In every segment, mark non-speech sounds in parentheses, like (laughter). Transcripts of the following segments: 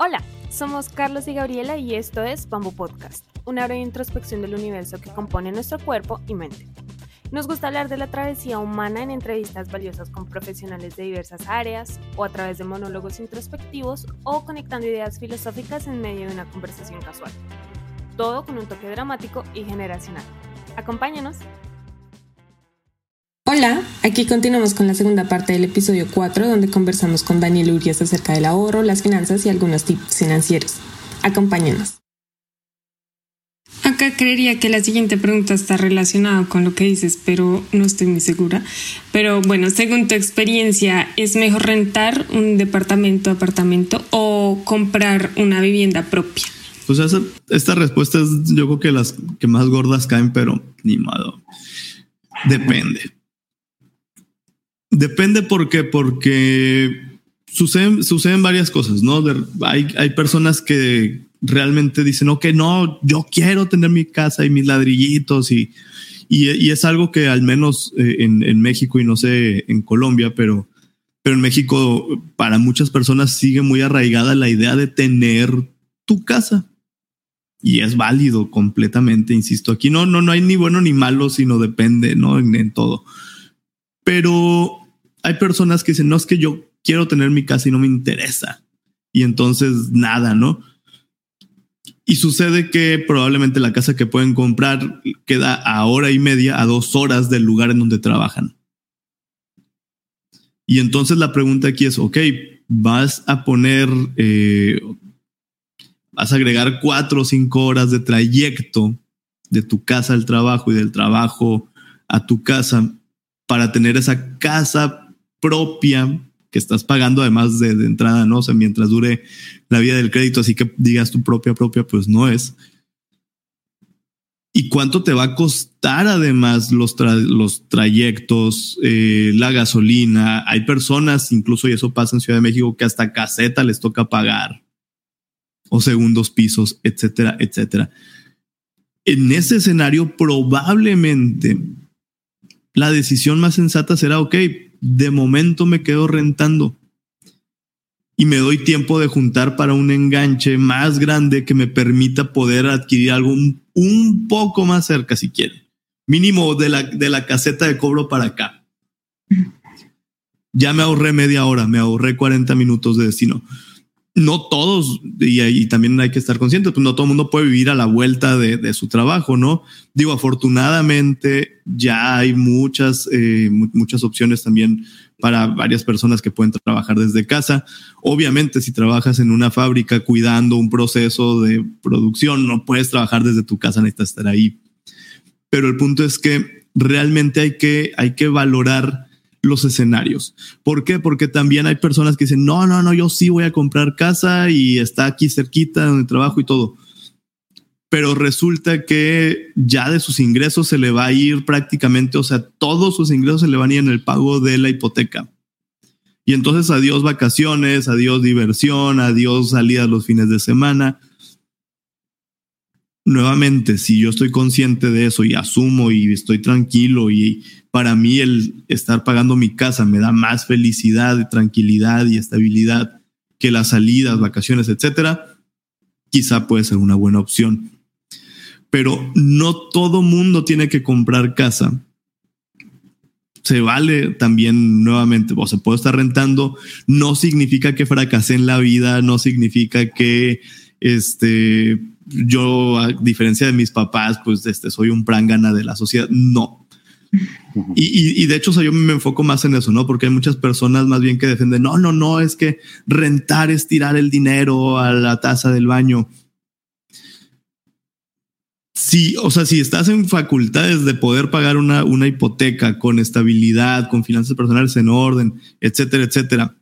Hola, somos Carlos y Gabriela y esto es Bamboo Podcast, una breve introspección del universo que compone nuestro cuerpo y mente. Nos gusta hablar de la travesía humana en entrevistas valiosas con profesionales de diversas áreas, o a través de monólogos introspectivos, o conectando ideas filosóficas en medio de una conversación casual. Todo con un toque dramático y generacional. Acompáñanos. Hola, aquí continuamos con la segunda parte del episodio 4 donde conversamos con Daniel Urias acerca del ahorro, las finanzas y algunos tips financieros. Acompáñenos. Acá creería que la siguiente pregunta está relacionada con lo que dices, pero no estoy muy segura. Pero bueno, según tu experiencia, ¿es mejor rentar un departamento, apartamento o comprar una vivienda propia? Pues esta respuesta es yo creo que las que más gordas caen, pero ni modo. Depende. Depende por qué, porque suceden, suceden varias cosas, ¿no? hay, hay personas que realmente dicen, ok, no, yo quiero tener mi casa y mis ladrillitos y, y, es algo que al menos eh, en, en, México y no sé en Colombia, pero, pero en México para muchas personas sigue muy arraigada la idea de tener tu casa. Y es válido completamente, insisto. Aquí no, no, no hay ni bueno ni malo, sino depende, ¿no? En, en todo. Pero hay personas que dicen, no es que yo quiero tener mi casa y no me interesa. Y entonces nada, ¿no? Y sucede que probablemente la casa que pueden comprar queda a hora y media, a dos horas del lugar en donde trabajan. Y entonces la pregunta aquí es, ok, vas a poner, eh, vas a agregar cuatro o cinco horas de trayecto de tu casa al trabajo y del trabajo a tu casa para tener esa casa propia que estás pagando además de, entrada, ¿no? O mientras dure la vida del crédito, así que digas tu propia propia, pues no es. ¿Y cuánto te va a costar además los, los trayectos, eh, la gasolina? Hay personas, incluso y eso pasa en Ciudad de México, que hasta caseta les toca pagar o segundos pisos, etcétera, etcétera. En ese escenario probablemente la decisión más sensata será, ok, de momento me quedo rentando y me doy tiempo de juntar para un enganche más grande que me permita poder adquirir algo un, poco más cerca si quieren. Mínimo de la, de la caseta de cobro para acá. Ya me ahorré media hora, me ahorré 40 minutos de destino no todos, y, también hay que estar conscientes, pues no todo el mundo puede vivir a la vuelta de, su trabajo, ¿no? Digo, afortunadamente ya hay muchas, eh, muchas opciones también para varias personas que pueden trabajar desde casa. Obviamente, si trabajas en una fábrica cuidando un proceso de producción, no puedes trabajar desde tu casa, necesitas estar ahí. Pero el punto es que realmente hay que, hay que valorar los escenarios. ¿Por qué? Porque también hay personas que dicen, no, no, no, yo sí voy a comprar casa y está aquí cerquita donde trabajo y todo. Pero resulta que ya de sus ingresos se le va a ir prácticamente, o sea, todos sus ingresos se le van a ir en el pago de la hipoteca. Y entonces adiós vacaciones, adiós diversión, adiós salidas los fines de semana nuevamente, si yo estoy consciente de eso y asumo y estoy tranquilo y para mí el estar pagando mi casa me da más felicidad, tranquilidad y estabilidad que las salidas, vacaciones, etcétera, quizá puede ser una buena opción. Pero no todo mundo tiene que comprar casa. Se vale también nuevamente, o se puede estar rentando, no significa que fracasé en la vida, no significa que este yo, a diferencia de mis papás, pues este, soy un prangana de la sociedad. No. Y, y, de hecho, yo me enfoco más en eso, ¿no? Porque hay muchas personas más bien que defienden, no, no, no, es que rentar es tirar el dinero a la taza del baño. Sí, o sea, si estás en facultades de poder pagar una, una hipoteca con estabilidad, con finanzas personales en orden, etcétera, etcétera,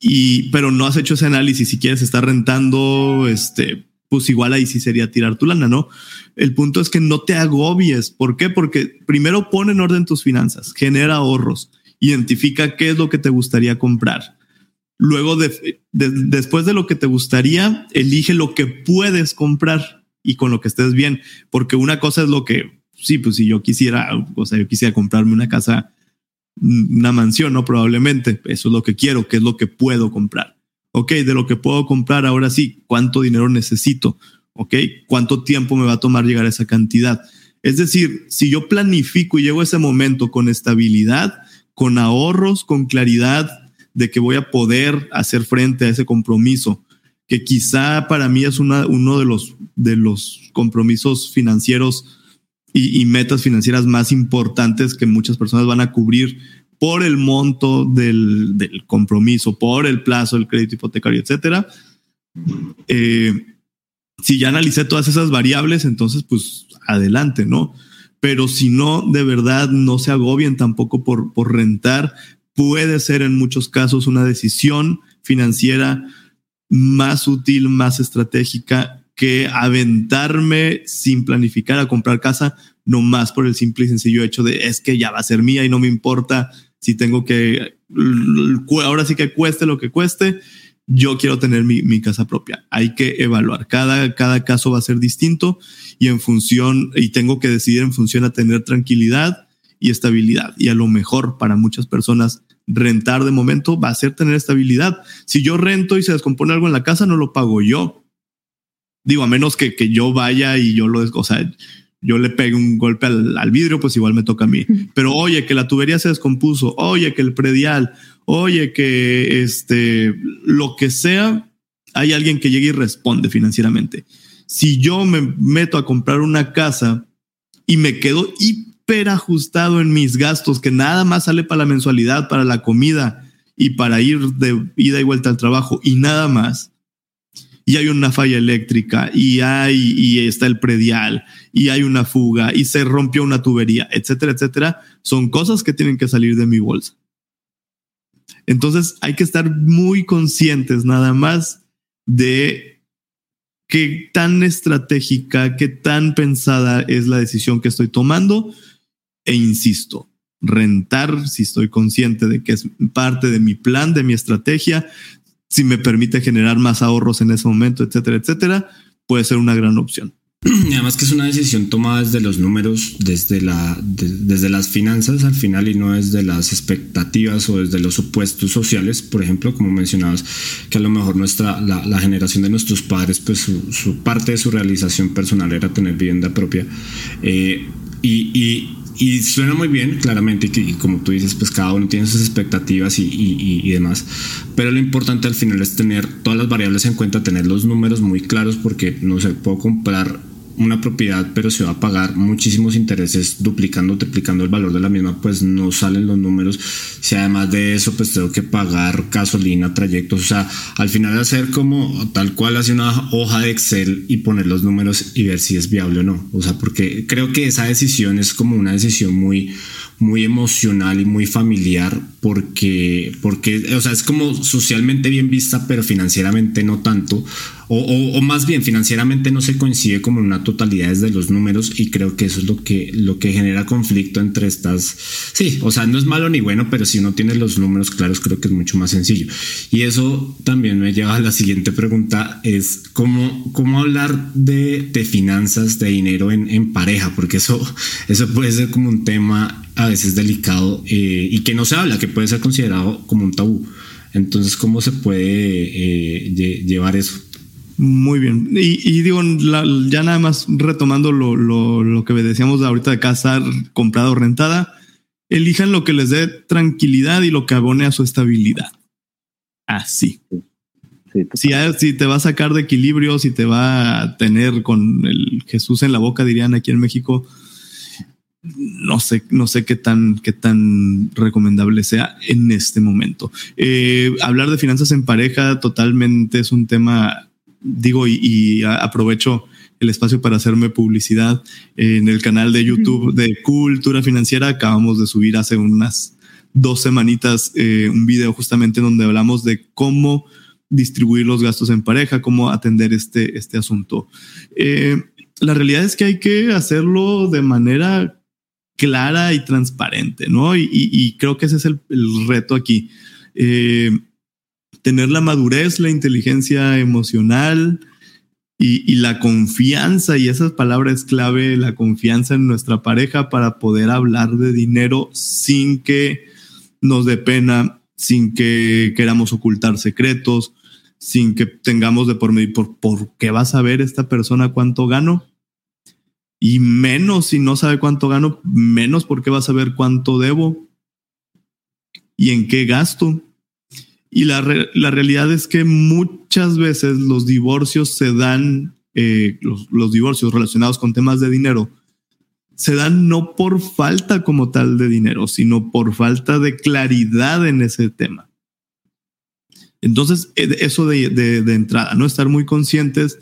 y pero no has hecho ese análisis si quieres estar rentando este pues igual ahí sí sería tirar tu lana, ¿no? El punto es que no te agobies. ¿Por qué? Porque primero pone en orden tus finanzas, genera ahorros, identifica qué es lo que te gustaría comprar. Luego, después de lo que te gustaría, elige lo que puedes comprar y con lo que estés bien, porque una cosa es lo que, sí, pues si yo quisiera, o sea, yo quisiera comprarme una casa, una mansión, ¿no? Probablemente, eso es lo que quiero, que es lo que puedo comprar ok, de lo que puedo comprar ahora sí, ¿cuánto dinero necesito? Ok, ¿cuánto tiempo me va a tomar llegar a esa cantidad? Es decir, si yo planifico y llego a ese momento con estabilidad, con ahorros, con claridad de que voy a poder hacer frente a ese compromiso, que quizá para mí es una, uno de los, de los compromisos financieros y, metas financieras más importantes que muchas personas van a cubrir por el monto del, del compromiso, por el plazo del crédito hipotecario, etcétera. Eh, si ya analicé todas esas variables, entonces pues adelante, ¿no? Pero si no, de verdad no se agobien tampoco por, por rentar. Puede ser en muchos casos una decisión financiera más útil, más estratégica que aventarme sin planificar a comprar casa, no más por el simple y sencillo hecho de es que ya va a ser mía y no me importa si tengo que, ahora sí que cueste lo que cueste, yo quiero tener mi, casa propia. Hay que evaluar. Cada, cada caso va a ser distinto y en función, y tengo que decidir en función a tener tranquilidad y estabilidad. Y a lo mejor para muchas personas rentar de momento va a ser tener estabilidad. Si yo rento y se descompone algo en la casa, no lo pago yo. Digo, a menos que, que yo vaya y yo lo, o yo le pegue un golpe al, vidrio, pues igual me toca a mí. Pero oye, que la tubería se descompuso, oye, que el predial, oye, que este, lo que sea, hay alguien que llegue y responde financieramente. Si yo me meto a comprar una casa y me quedo hiper ajustado en mis gastos, que nada más sale para la mensualidad, para la comida y para ir de ida y vuelta al trabajo y nada más, y hay una falla eléctrica y hay y está el predial y hay una fuga y se rompió una tubería, etcétera, etcétera, son cosas que tienen que salir de mi bolsa. Entonces hay que estar muy conscientes nada más de qué tan estratégica, qué tan pensada es la decisión que estoy tomando e insisto, rentar si estoy consciente de que es parte de mi plan, de mi estrategia, si me permite generar más ahorros en ese momento, etcétera, etcétera, puede ser una gran opción. Y además que es una decisión tomada desde los números, desde, la, desde las finanzas al final y no desde las expectativas o desde los supuestos sociales, por ejemplo, como mencionabas, que a lo mejor nuestra, la, generación de nuestros padres, pues su, parte de su realización personal era tener vivienda propia. Eh, y, y suena muy bien, claramente, y, como tú dices, pues cada uno tiene sus expectativas y, y, y, demás. Pero lo importante al final es tener todas las variables en cuenta, tener los números muy claros, porque no se puedo comprar una propiedad, pero se va a pagar muchísimos intereses duplicando, triplicando el valor de la misma, pues no salen los números. Si además de eso, pues tengo que pagar gasolina, trayectos, o sea, al final hacer como tal cual hace una hoja de Excel y poner los números y ver si es viable o no. O sea, porque creo que esa decisión es como una decisión muy, muy emocional y muy familiar porque, porque, o sea, es como socialmente bien vista, pero financieramente no tanto, o, más bien financieramente no se coincide como una totalidad de los números y creo que eso es lo que, lo que genera conflicto entre estas, sí, o sea, no es malo ni bueno, pero si uno tiene los números claros, creo que es mucho más sencillo. Y eso también me lleva a la siguiente pregunta, es cómo, cómo hablar de, de finanzas, de dinero en, en pareja, porque eso, eso puede ser como un tema a veces delicado eh, y que no se habla, que puede ser considerado como un tabú. Entonces, ¿cómo se puede eh, llevar eso? Muy bien. Y, digo, ya nada más retomando lo, lo, lo, que decíamos ahorita de casa comprada o rentada, elijan lo que les dé tranquilidad y lo que abone a su estabilidad. Así. si, si te va a sacar de equilibrio, si te va a tener con el Jesús en la boca, dirían aquí en México, no sé, no sé qué tan, qué tan recomendable sea en este momento. Eh, hablar de finanzas en pareja totalmente es un tema, digo, y, aprovecho el espacio para hacerme publicidad en el canal de YouTube de Cultura Financiera. Acabamos de subir hace unas dos semanitas eh, un video justamente donde hablamos de cómo distribuir los gastos en pareja, cómo atender este, este asunto. Eh, la realidad es que hay que hacerlo de manera clara y transparente, ¿no? Y, creo que ese es el, reto aquí. Eh, tener la madurez, la inteligencia emocional y, la confianza, y esa palabra es clave, la confianza en nuestra pareja para poder hablar de dinero sin que nos dé pena, sin que queramos ocultar secretos, sin que tengamos de por medio por, por qué va a saber esta persona cuánto gano y menos si no sabe cuánto gano, menos porque va a saber cuánto debo y en qué gasto. Y la, la realidad es que muchas veces los divorcios se dan, eh, los, divorcios relacionados con temas de dinero, se dan no por falta como tal de dinero, sino por falta de claridad en ese tema. Entonces, e, eso de, de, de, entrada, ¿no? Estar muy conscientes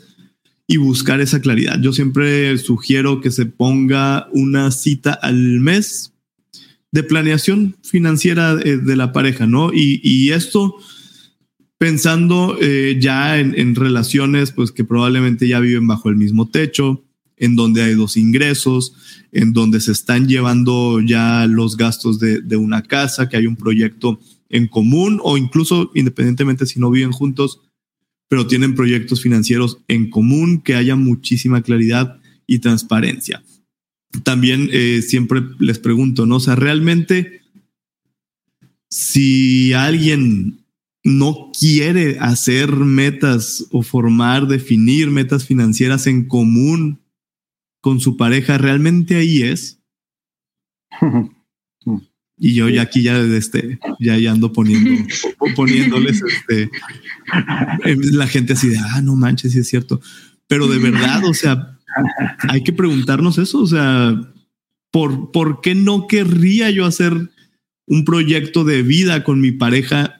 y buscar esa claridad. Yo siempre sugiero que se ponga una cita al mes de planeación financiera de, de la pareja, ¿no? Y, y esto pensando eh, ya en, en, relaciones, pues que probablemente ya viven bajo el mismo techo, en donde hay dos ingresos, en donde se están llevando ya los gastos de, de una casa, que hay un proyecto en común o incluso independientemente si no viven juntos, pero tienen proyectos financieros en común, que haya muchísima claridad y transparencia. También eh, siempre les pregunto, ¿no? O sea, realmente, si alguien no quiere hacer metas o formar, definir metas financieras en común con su pareja, ¿realmente ahí es? Y yo ya aquí ya este, ya, ya ando poniendo, poniéndoles este, la gente así de, ah, no manches, sí es cierto. Pero de verdad, o sea, hay que preguntarnos eso, o sea, ¿por, ¿por qué no querría yo hacer un proyecto de vida con mi pareja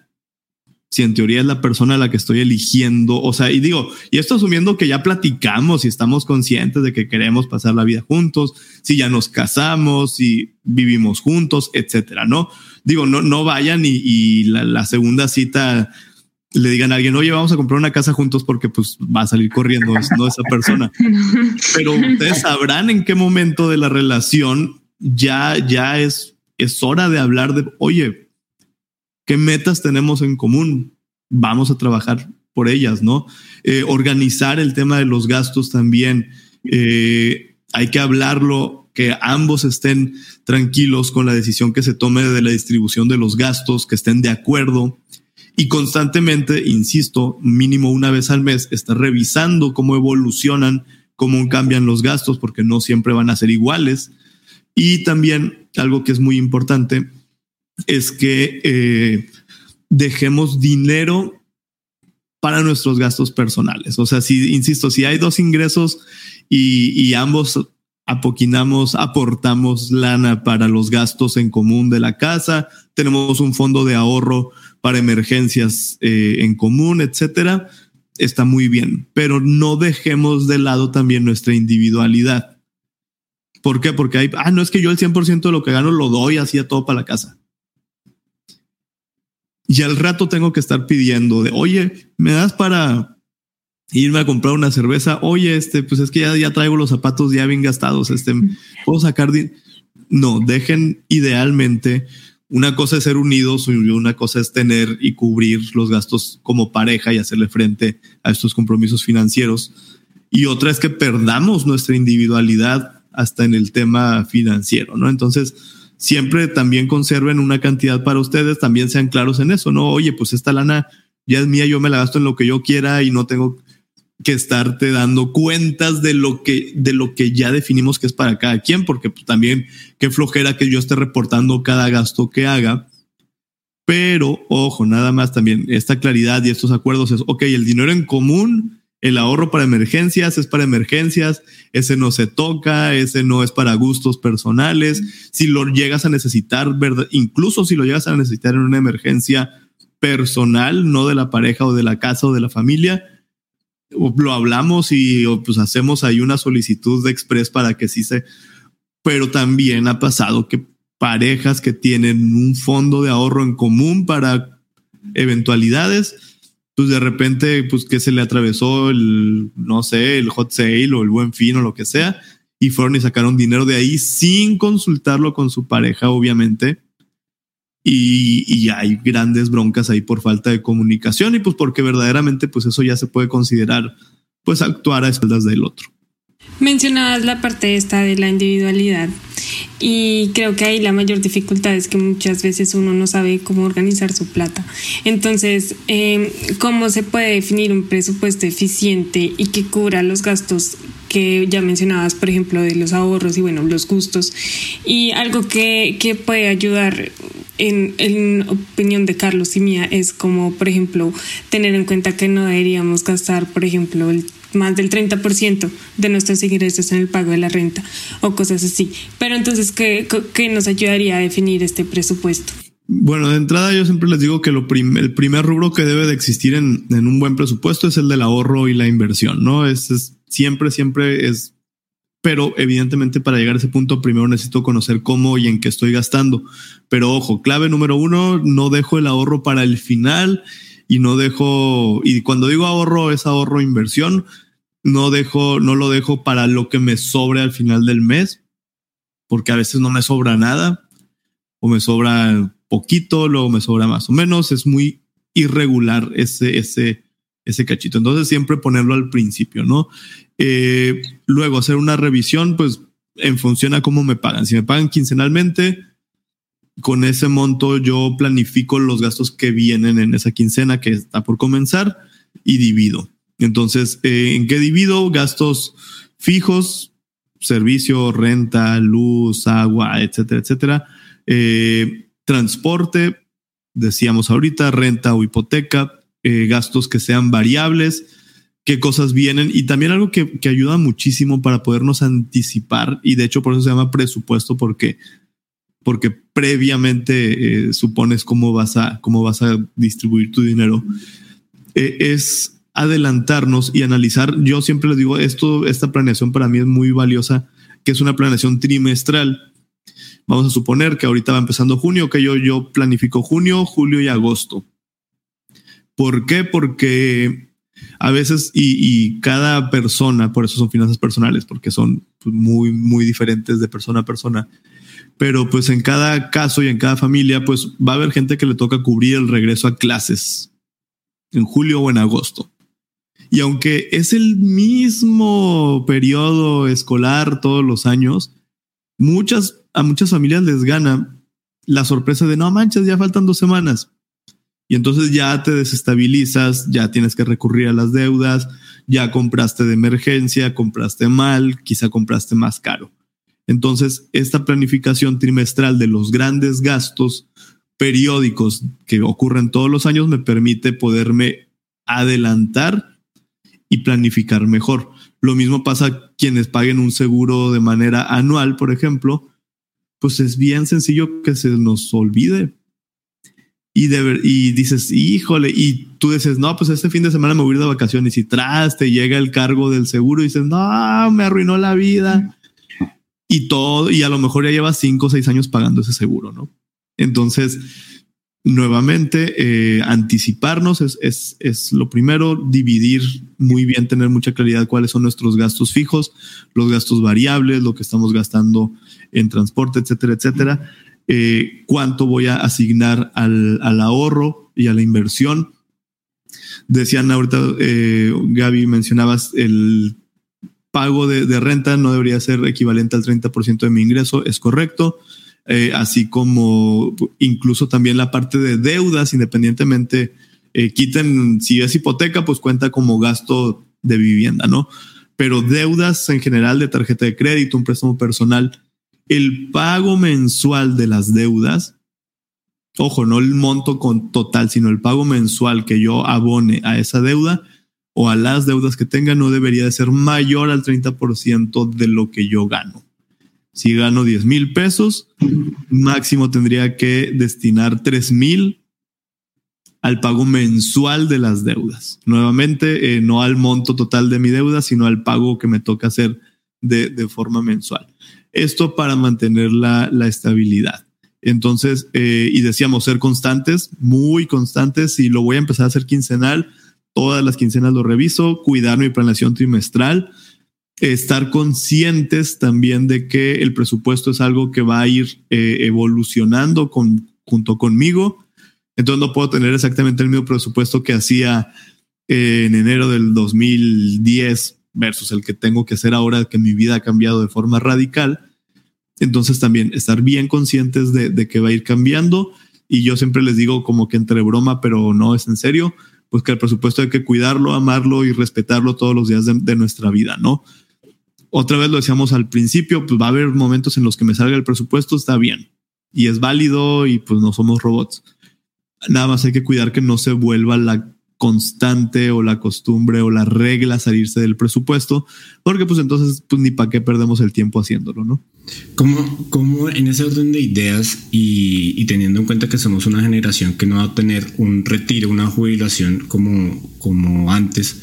si en teoría es la persona a la que estoy eligiendo, o sea, y digo, y esto asumiendo que ya platicamos y estamos conscientes de que queremos pasar la vida juntos, si ya nos casamos, si vivimos juntos, etcétera, ¿no? Digo, no, no vayan y, la, segunda cita le digan a alguien, oye, vamos a comprar una casa juntos porque pues va a salir corriendo, no esa persona. (laughs) Pero ustedes sabrán en qué momento de la relación ya, ya es, es hora de hablar de, oye, ¿Qué metas tenemos en común? Vamos a trabajar por ellas, ¿no? Eh, organizar el tema de los gastos también. Eh, hay que hablarlo, que ambos estén tranquilos con la decisión que se tome de la distribución de los gastos, que estén de acuerdo y constantemente, insisto, mínimo una vez al mes, estar revisando cómo evolucionan, cómo cambian los gastos, porque no siempre van a ser iguales. Y también algo que es muy importante es que eh, dejemos dinero para nuestros gastos personales. O sea, si, insisto, si hay dos ingresos y ambos apoquinamos, aportamos lana para los gastos en común de la casa, tenemos un fondo de ahorro para emergencias eh, en común, etcétera, está muy bien, pero no dejemos de lado también nuestra individualidad. ¿Por qué? Porque hay, ah, no es que yo el 100% de lo que gano lo doy así a todo para la casa. Y al rato tengo que estar pidiendo de, oye, ¿me das para irme a comprar una cerveza? Oye, este, pues es que ya, ya traigo los zapatos ya bien gastados, este, puedo sacar... No, dejen idealmente, una cosa es ser unidos y una cosa es tener y cubrir los gastos como pareja y hacerle frente a estos compromisos financieros. Y otra es que perdamos nuestra individualidad hasta en el tema financiero, ¿no? Entonces, siempre también conserven una cantidad para ustedes, también sean claros en eso, ¿no? Oye, pues esta lana ya es mía, yo me la gasto en lo que yo quiera y no tengo que estarte dando cuentas de lo que de lo que ya definimos que es para cada quien, porque pues, también qué flojera que yo esté reportando cada gasto que haga. Pero ojo, nada más también esta claridad y estos acuerdos es, ok, el dinero en común el ahorro para emergencias es para emergencias, ese no se toca, ese no es para gustos personales. Si lo llegas a necesitar, ¿verdad? incluso si lo llegas a necesitar en una emergencia personal, no de la pareja o de la casa o de la familia, lo hablamos y pues hacemos ahí una solicitud de express para que sí se... Pero también ha pasado que parejas que tienen un fondo de ahorro en común para eventualidades, pues de repente, pues que se le atravesó el, no sé, el hot sale o el buen fin o lo que sea, y fueron y sacaron dinero de ahí sin consultarlo con su pareja, obviamente. Y, hay grandes broncas ahí por falta de comunicación y pues porque verdaderamente pues eso ya se puede considerar pues actuar a espaldas del otro. Mencionabas la parte esta de la individualidad Y creo que ahí la mayor dificultad es que muchas veces uno no sabe cómo organizar su plata. Entonces, em, ¿cómo se puede definir un presupuesto eficiente y que cubra los gastos que ya mencionabas, por ejemplo, de los ahorros y bueno, los gustos? Y algo que, que puede ayudar en, en, opinión de Carlos y mía es como, por ejemplo, tener en cuenta que no deberíamos gastar, por ejemplo, el más del 30% de nuestros ingresos en el pago de la renta o cosas así. Pero entonces, ¿qué, qué nos ayudaría a definir este presupuesto? Bueno, de entrada yo siempre les digo que lo el primer rubro que debe de existir en, en, un buen presupuesto es el del ahorro y la inversión, ¿no? Es, es, siempre, siempre es, pero evidentemente para llegar a ese punto primero necesito conocer cómo y en qué estoy gastando. Pero ojo, clave número uno, no dejo el ahorro para el final y no dejo, y cuando digo ahorro es ahorro inversión, no dejo, no lo dejo para lo que me sobre al final del mes, porque a veces no me sobra nada, o me sobra poquito, luego me sobra más o menos, es muy irregular ese, ese, ese cachito. Entonces siempre ponerlo al principio, ¿no? Eh, luego hacer una revisión, pues en función a cómo me pagan. Si me pagan quincenalmente, con ese monto yo planifico los gastos que vienen en esa quincena que está por comenzar y divido. Entonces, eh, ¿en qué divido? Gastos fijos, servicio, renta, luz, agua, etcétera, etcétera. Eh, transporte, decíamos ahorita, renta o hipoteca, eh, gastos que sean variables, qué cosas vienen y también algo que, que ayuda muchísimo para podernos anticipar y de hecho por eso se llama presupuesto porque porque previamente supones cómo vas a, cómo vas a distribuir tu dinero, es adelantarnos y analizar. Yo siempre les digo, esto, esta planeación para mí es muy valiosa, que es una planeación trimestral. Vamos a suponer que ahorita va empezando junio, que yo, yo planifico junio, julio y agosto. ¿Por qué? Porque a veces, y, cada persona, por eso son finanzas personales, porque son pues, muy, muy diferentes de persona a persona pero pues en cada caso y en cada familia, pues va a haber gente que le toca cubrir el regreso a clases en julio o en agosto. Y aunque es el mismo periodo escolar todos los años, muchas, a muchas familias les gana la sorpresa de no manches, ya faltan dos semanas. Y entonces ya te desestabilizas, ya tienes que recurrir a las deudas, ya compraste de emergencia, compraste mal, quizá compraste más caro. Entonces, esta planificación trimestral de los grandes gastos periódicos que ocurren todos los años me permite poderme adelantar y planificar mejor. Lo mismo pasa quienes paguen un seguro de manera anual, por ejemplo, pues es bien sencillo que se nos olvide. Y, de, y dices, híjole, y tú dices, no, pues este fin de semana me voy a ir de vacaciones y tras te llega el cargo del seguro y dices, no, me arruinó la vida y todo, y a lo mejor ya lleva cinco o seis años pagando ese seguro, ¿no? Entonces, nuevamente, eh, anticiparnos es, es, es, lo primero, dividir muy bien, tener mucha claridad cuáles son nuestros gastos fijos, los gastos variables, lo que estamos gastando en transporte, etcétera, etcétera. Eh, cuánto voy a asignar al, al, ahorro y a la inversión. Decían ahorita, eh, Gaby, mencionabas el pago de, renta no debería ser equivalente al 30% de mi ingreso, es correcto. Eh, así como incluso también la parte de deudas, independientemente, eh, quiten, si es hipoteca, pues cuenta como gasto de vivienda, ¿no? Pero deudas en general de tarjeta de crédito, un préstamo personal, el pago mensual de las deudas, ojo, no el monto con total, sino el pago mensual que yo abone a esa deuda, o a las deudas que tenga no debería de ser mayor al 30% de lo que yo gano. Si gano 10 mil pesos, máximo tendría que destinar 3 mil al pago mensual de las deudas. Nuevamente, eh, no al monto total de mi deuda, sino al pago que me toca hacer de, de forma mensual. Esto para mantener la, la estabilidad. Entonces, eh, y decíamos ser constantes, muy constantes, y lo voy a empezar a hacer quincenal todas las quincenas lo reviso, cuidar mi planeación trimestral, estar conscientes también de que el presupuesto es algo que va a ir eh, evolucionando junto conmigo. Entonces no puedo tener exactamente el mismo presupuesto que hacía eh, en enero del 2010 versus el que tengo que hacer ahora que mi vida ha cambiado de forma radical. Entonces también estar bien conscientes de, que va a ir cambiando. Y yo siempre les digo como que entre broma, pero no es en serio, pues que el presupuesto hay que cuidarlo, amarlo y respetarlo todos los días de, nuestra vida, ¿no? Otra vez lo decíamos al principio, pues va a haber momentos en los que me salga el presupuesto, está bien. Y es válido y pues no somos robots. Nada más hay que cuidar que no se vuelva la constante o la costumbre o la regla salirse del presupuesto, porque pues entonces pues ni para qué perdemos el tiempo haciéndolo, ¿no? Como, como en ese orden de ideas y, y, teniendo en cuenta que somos una generación que no va a tener un retiro, una jubilación como, como antes,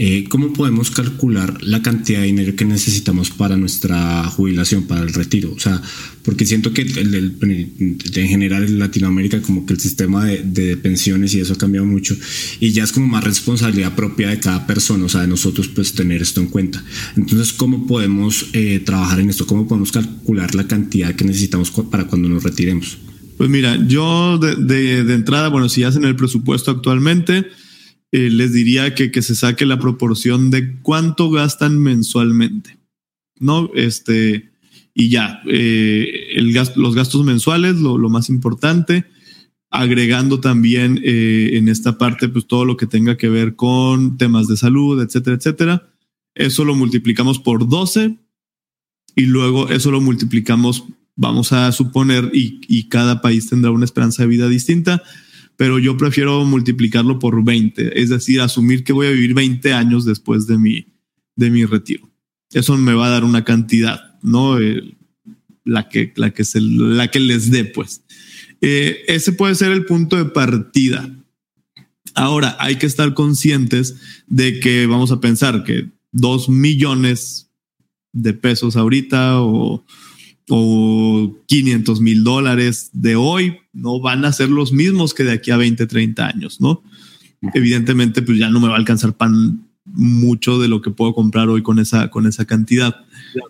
eh, ¿cómo podemos calcular la cantidad de dinero que necesitamos para nuestra jubilación, para el retiro? O sea, porque siento que en general en Latinoamérica como que el sistema de, pensiones y eso ha cambiado mucho y ya es como más responsabilidad propia de cada persona, o sea, de nosotros pues tener esto en cuenta. Entonces, ¿cómo podemos eh, trabajar en esto? ¿Cómo podemos calcular la cantidad que necesitamos para cuando nos retiremos? Pues mira, yo de, de entrada, bueno, si hacen el presupuesto actualmente, eh, les diría que, que se saque la proporción de cuánto gastan mensualmente, ¿no? Este, y ya, eh, los gastos mensuales, lo, lo, más importante, agregando también eh, en esta parte, pues todo lo que tenga que ver con temas de salud, etcétera, etcétera. Eso lo multiplicamos por 12 y luego eso lo multiplicamos, vamos a suponer, y, y cada país tendrá una esperanza de vida distinta pero yo prefiero multiplicarlo por 20, es decir, asumir que voy a vivir 20 años después de mi, de mi retiro. Eso me va a dar una cantidad, ¿no? la, que, la, que la que les dé, pues. Eh, ese puede ser el punto de partida. Ahora, hay que estar conscientes de que vamos a pensar que dos millones de pesos ahorita o o 500 mil dólares de hoy no van a ser los mismos que de aquí a 20, 30 años, ¿no? Evidentemente, pues ya no me va a alcanzar pan mucho de lo que puedo comprar hoy con esa, con esa cantidad.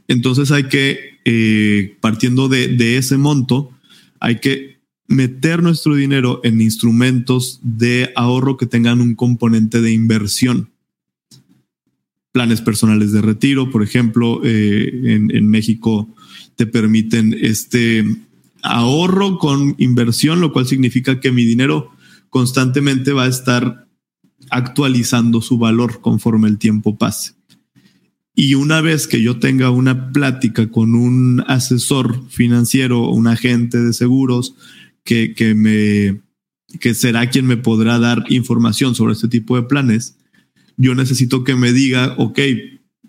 Entonces hay que, eh, partiendo de, de ese monto, hay que meter nuestro dinero en instrumentos de ahorro que tengan un componente de inversión. Planes personales de retiro, por ejemplo, eh, en, en México te permiten este ahorro con inversión, lo cual significa que mi dinero constantemente va a estar actualizando su valor conforme el tiempo pase. Y una vez que yo tenga una plática con un asesor financiero o un agente de seguros que, que, me, que será quien me podrá dar información sobre este tipo de planes, yo necesito que me diga, ok,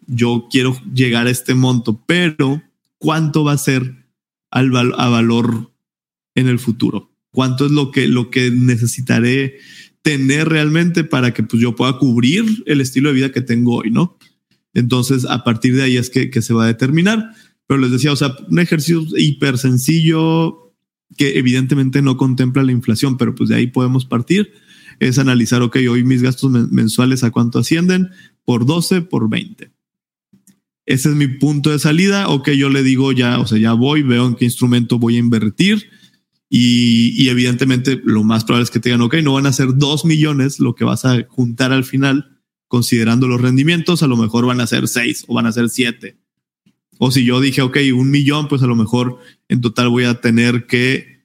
yo quiero llegar a este monto, pero cuánto va a ser al a valor en el futuro. Cuánto es lo que, lo que necesitaré tener realmente para que pues, yo pueda cubrir el estilo de vida que tengo hoy, ¿no? Entonces, a partir de ahí es que, que se va a determinar. Pero les decía, o sea, un ejercicio hiper sencillo que evidentemente no contempla la inflación, pero pues de ahí podemos partir, es analizar, ok, hoy mis gastos mensuales a cuánto ascienden, por 12, por 20 ese es mi punto de salida, o que yo le digo ya, o sea, ya voy, veo en qué instrumento voy a invertir y, evidentemente lo más probable es que te digan, ok, no van a ser dos millones lo que vas a juntar al final, considerando los rendimientos, a lo mejor van a ser seis o van a ser siete. O si yo dije, ok, un millón, pues a lo mejor en total voy a tener que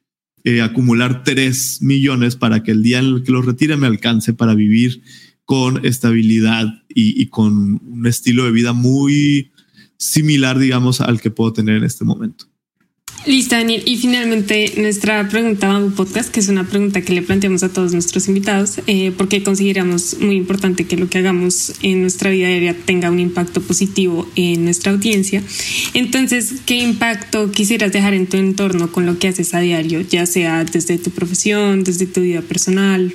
eh, acumular tres millones para que el día en el que los retire me alcance para vivir con estabilidad y, con un estilo de vida muy similar, digamos, al que puedo tener en este momento. Listo, Daniel. Y finalmente nuestra pregunta Bamboo Podcast, que es una pregunta que le planteamos a todos nuestros invitados, eh, porque consideramos muy importante que lo que hagamos en nuestra vida diaria tenga un impacto positivo en nuestra audiencia. Entonces, ¿qué impacto quisieras dejar en tu entorno con lo que haces a diario, ya sea desde tu profesión, desde tu vida personal?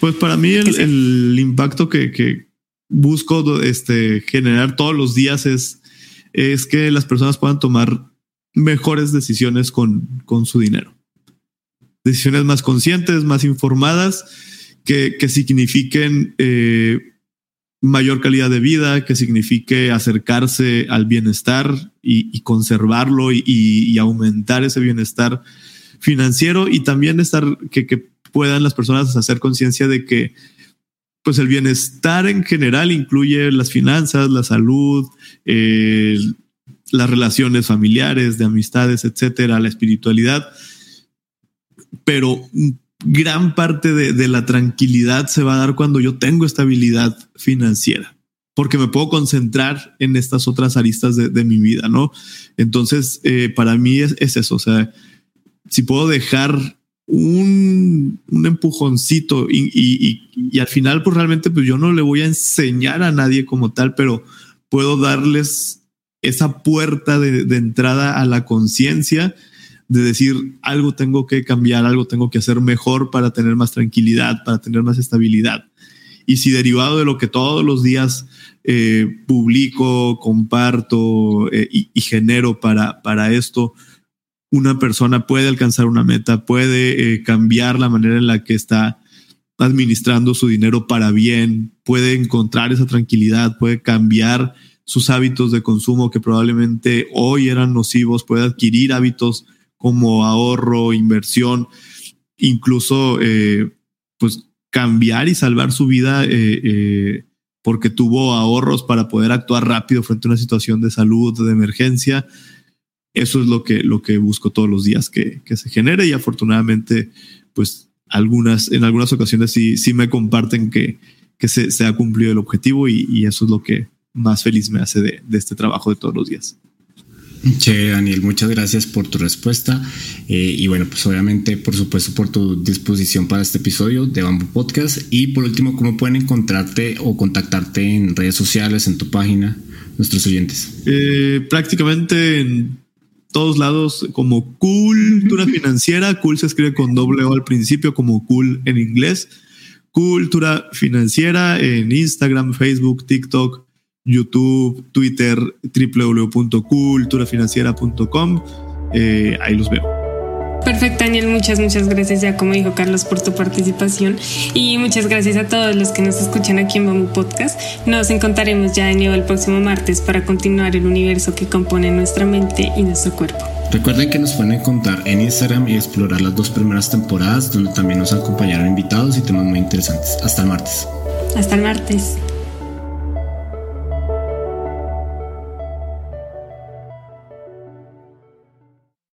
Pues para mí el, el impacto que, que busco este, generar todos los días es es que las personas puedan tomar mejores decisiones con, con su dinero. Decisiones más conscientes, más informadas, que, que signifiquen eh, mayor calidad de vida, que signifique acercarse al bienestar y, conservarlo y, y, aumentar ese bienestar financiero y también estar que, que puedan las personas hacer conciencia de que pues el bienestar en general incluye las finanzas, la salud, las relaciones familiares, de amistades, etcétera, la espiritualidad. Pero gran parte de, la tranquilidad se va a dar cuando yo tengo estabilidad financiera, porque me puedo concentrar en estas otras aristas de, mi vida, ¿no? Entonces, eh, para mí es, eso, o sea, si puedo dejar un, empujoncito y, al final, pues realmente, pues yo no le voy a enseñar a nadie como tal, pero puedo darles esa puerta de entrada a la conciencia de decir algo tengo que cambiar, algo tengo que hacer mejor para tener más tranquilidad, para tener más estabilidad. Y si derivado de lo que todos los días eh, publico, comparto eh, y, genero para, para esto, una persona puede alcanzar una meta, puede eh, cambiar la manera en la que está administrando su dinero para bien, puede encontrar esa tranquilidad, puede cambiar sus hábitos de consumo que probablemente hoy eran nocivos, puede adquirir hábitos como ahorro, inversión, incluso eh, pues cambiar y salvar su vida eh, porque tuvo ahorros para poder actuar rápido frente a una situación de salud, de emergencia. Eso es lo que, lo que busco todos los días que, se genere y afortunadamente, pues algunas, en algunas ocasiones sí, sí me comparten que, que se, ha cumplido el objetivo y, eso es lo que más feliz me hace de este trabajo de todos los días. Che, Daniel, muchas gracias por tu respuesta eh, y bueno, pues obviamente, por supuesto, por tu disposición para este episodio de Bamboo Podcast. Y por último, ¿cómo pueden encontrarte o contactarte en redes sociales, en tu página, nuestros oyentes? Eh, prácticamente en todos lados como Cultura Financiera. Cool se escribe con doble O al principio, como Cool en inglés. Cultura Financiera en Instagram, Facebook, TikTok, YouTube, Twitter, www.culturafinanciera.com. Eh, ahí los veo. Perfecto, Daniel. Muchas, muchas gracias, ya como dijo Carlos, por tu participación. Y muchas gracias a todos los que nos escuchan aquí en Bamboo Podcast. Nos encontraremos ya de nuevo el próximo martes para continuar el universo que compone nuestra mente y nuestro cuerpo. Recuerden que nos pueden encontrar en Instagram y explorar las dos primeras temporadas, donde también nos acompañaron invitados y temas muy interesantes. Hasta el martes. Hasta el martes.